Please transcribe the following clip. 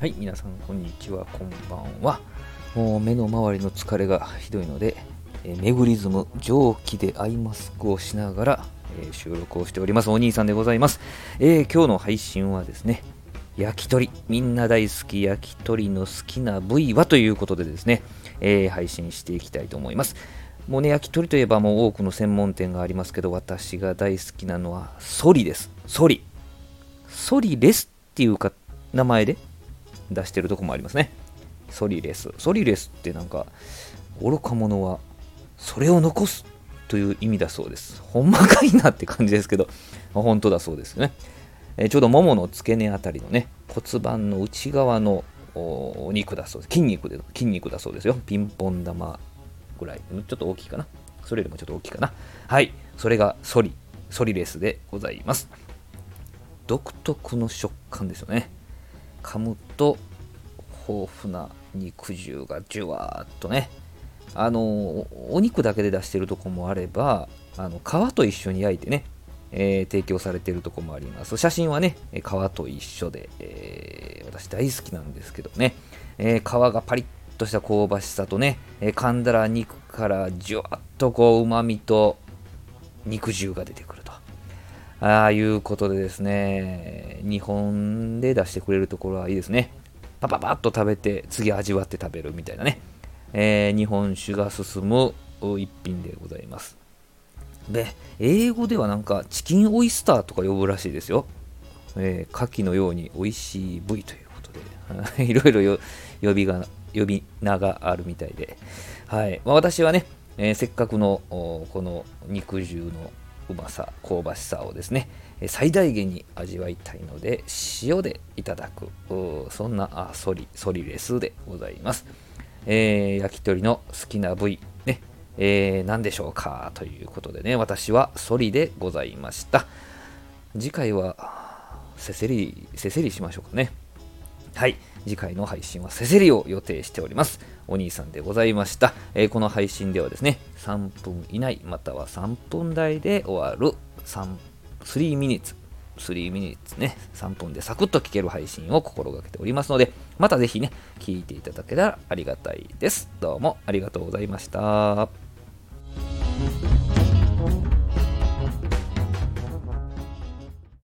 はい、皆さん、こんにちは、こんばんは。もう目の周りの疲れがひどいので、えーメグリズム、蒸気でアイマスクをしながら、えー収録をしております。お兄さんでございます。えー今日の配信はですね、焼き鳥、みんな大好き焼き鳥の好きな部位はということでですね、え配信していきたいと思います。もうね、焼き鳥といえばもう多くの専門店がありますけど、私が大好きなのはソリです。ソリ。ソリレスっていうか名前で出してるとこもありますね。ソリレス。ソリレスってなんか、愚か者はそれを残すという意味だそうです。ほんまかいなって感じですけど、まあ本当だそうですよね。えーちょうどももの付け根あたりのね、骨盤の内側のおお肉だそうです。筋肉で、筋肉だそうですよ。ピンポン玉ぐらい。ちょっと大きいかな。それよりもちょっと大きいかな。はい。それがソリ、ソリレスでございます。独特の食感ですよね。噛むと豊富な肉汁がじゅわーっとね。あのお肉だけで出してるとこもあればあの皮と一緒に焼いてね、えー提供されてるとこもあります。写真はね皮と一緒で、えー私大好きなんですけどね、えー皮がパリッとした香ばしさとね、え噛んだら肉からじゅわっとこううまみと肉汁が出てくるああいうことでですね、日本で出してくれるところはいいですね。パパパッと食べて、次味わって食べるみたいなね。えー日本酒が進む一品でございます。で、英語ではなんかチキンオイスターとか呼ぶらしいですよ。えー、牡蠣のように美味しい部位ということで、いろいろ呼びが呼び名があるみたいで、はいまあ、私はね、えーせっかくのこの肉汁のうまさ、香ばしさをですね、最大限に味わいたいので、塩でいただく、そんなあソリ、ソリレスでございます。えー焼き鳥の好きな部位、ね、えー何でしょうかということでね、私はソリでございました。次回は、せせり、せせりしましょうかね。はい。次回の配信はせせりを予定しております。お兄さんでございました。えーこの配信ではですね、3分以内、または3分台で終わる3、3ミニッツ、3ミニッツね、3分でサクッと聞ける配信を心がけておりますので、またぜひね、聞いていただけたらありがたいです。どうもありがとうございました。